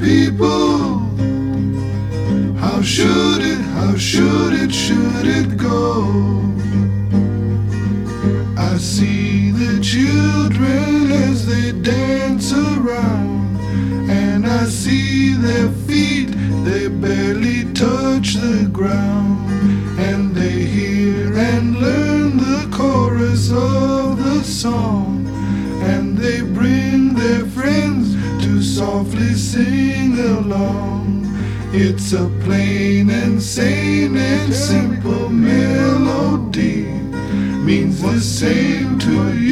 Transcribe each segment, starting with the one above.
people. How should it, how should it, should it It's a plain and sane and simple melody, means the same to you.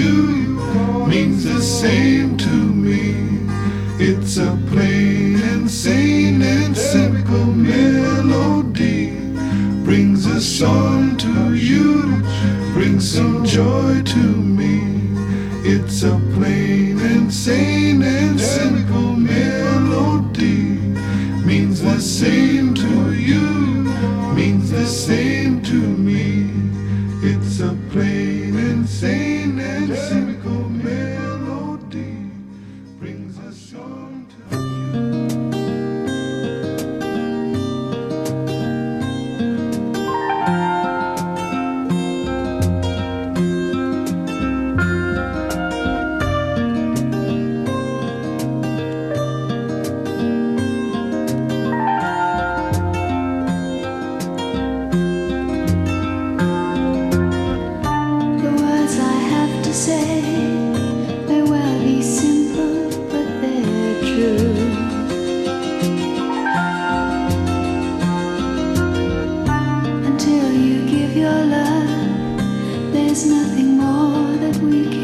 we we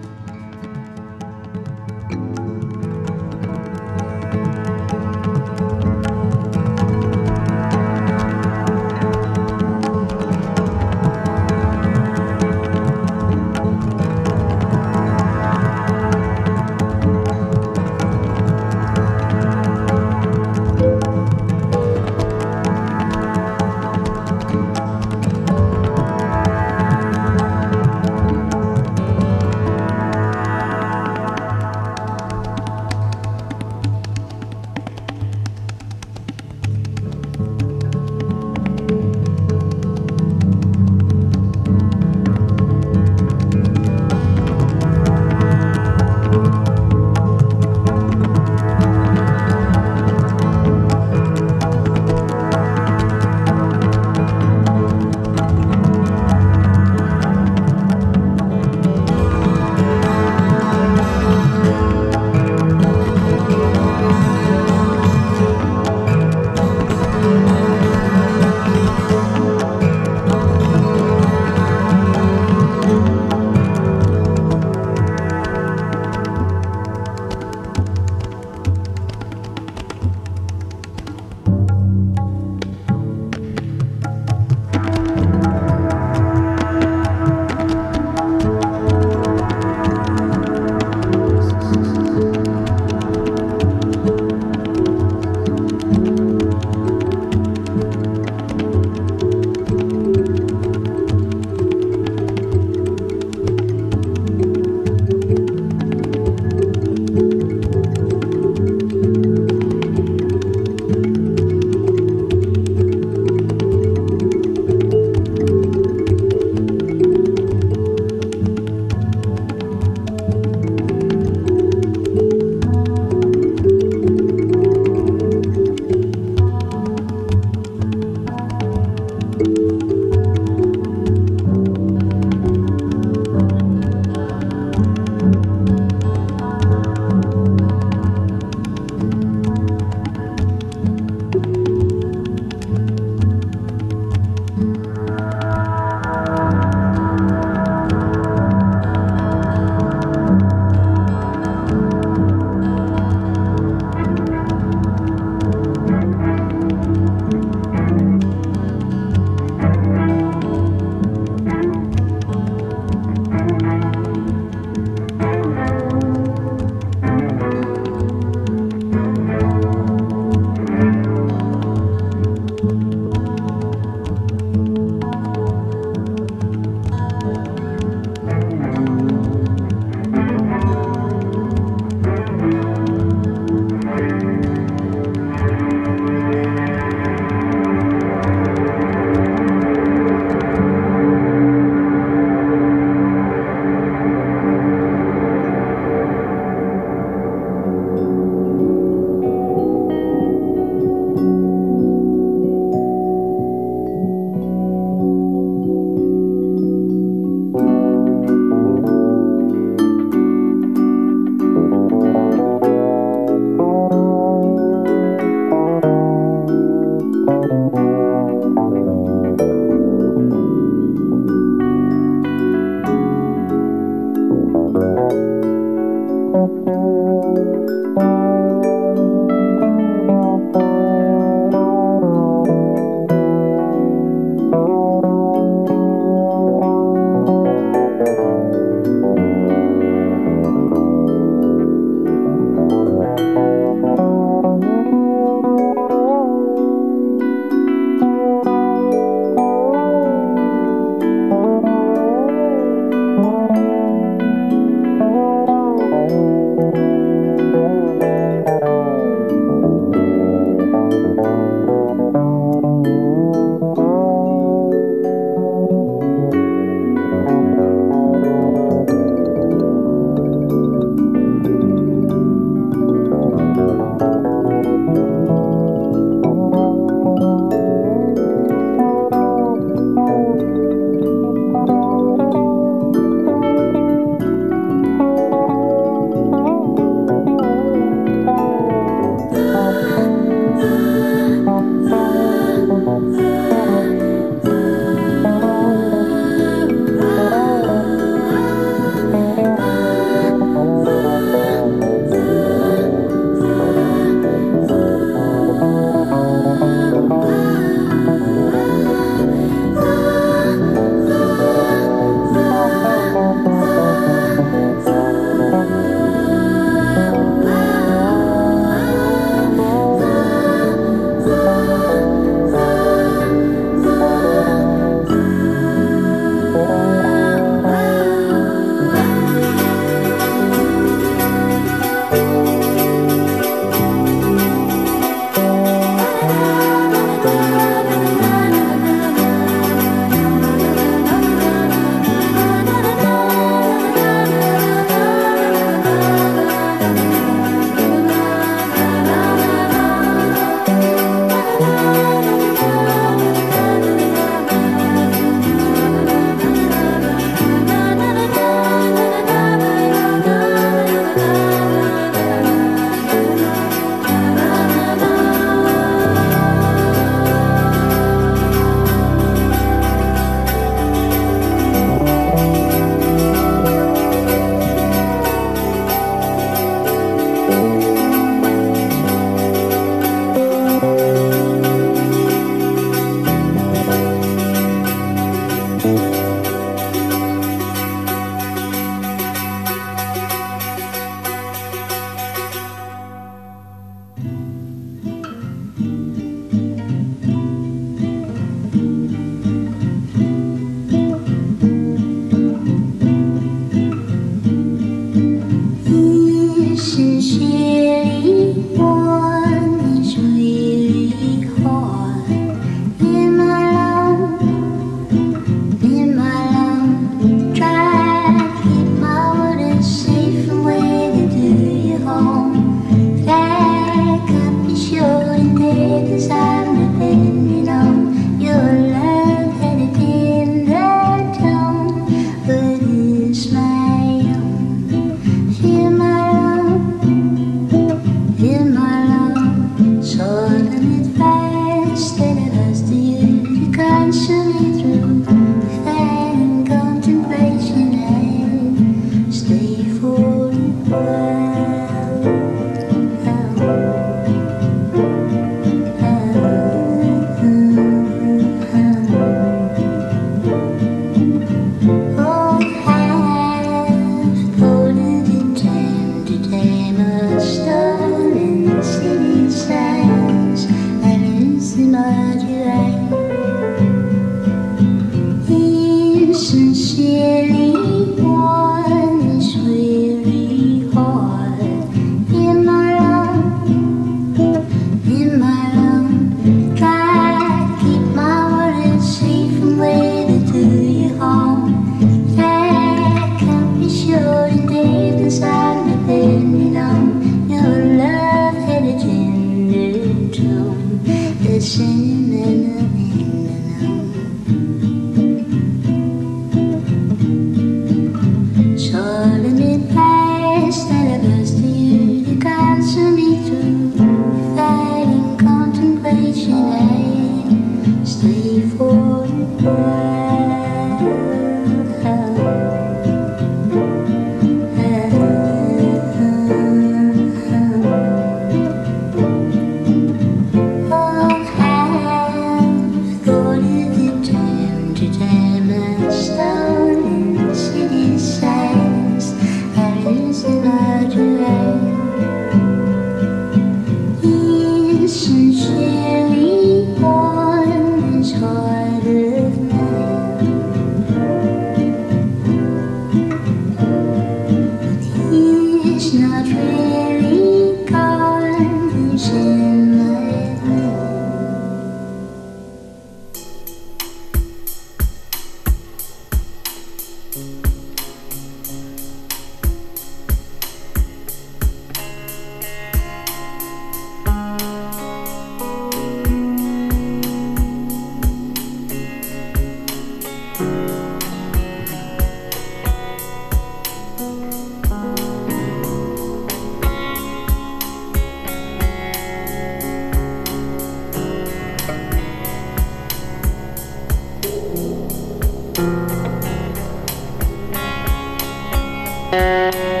Música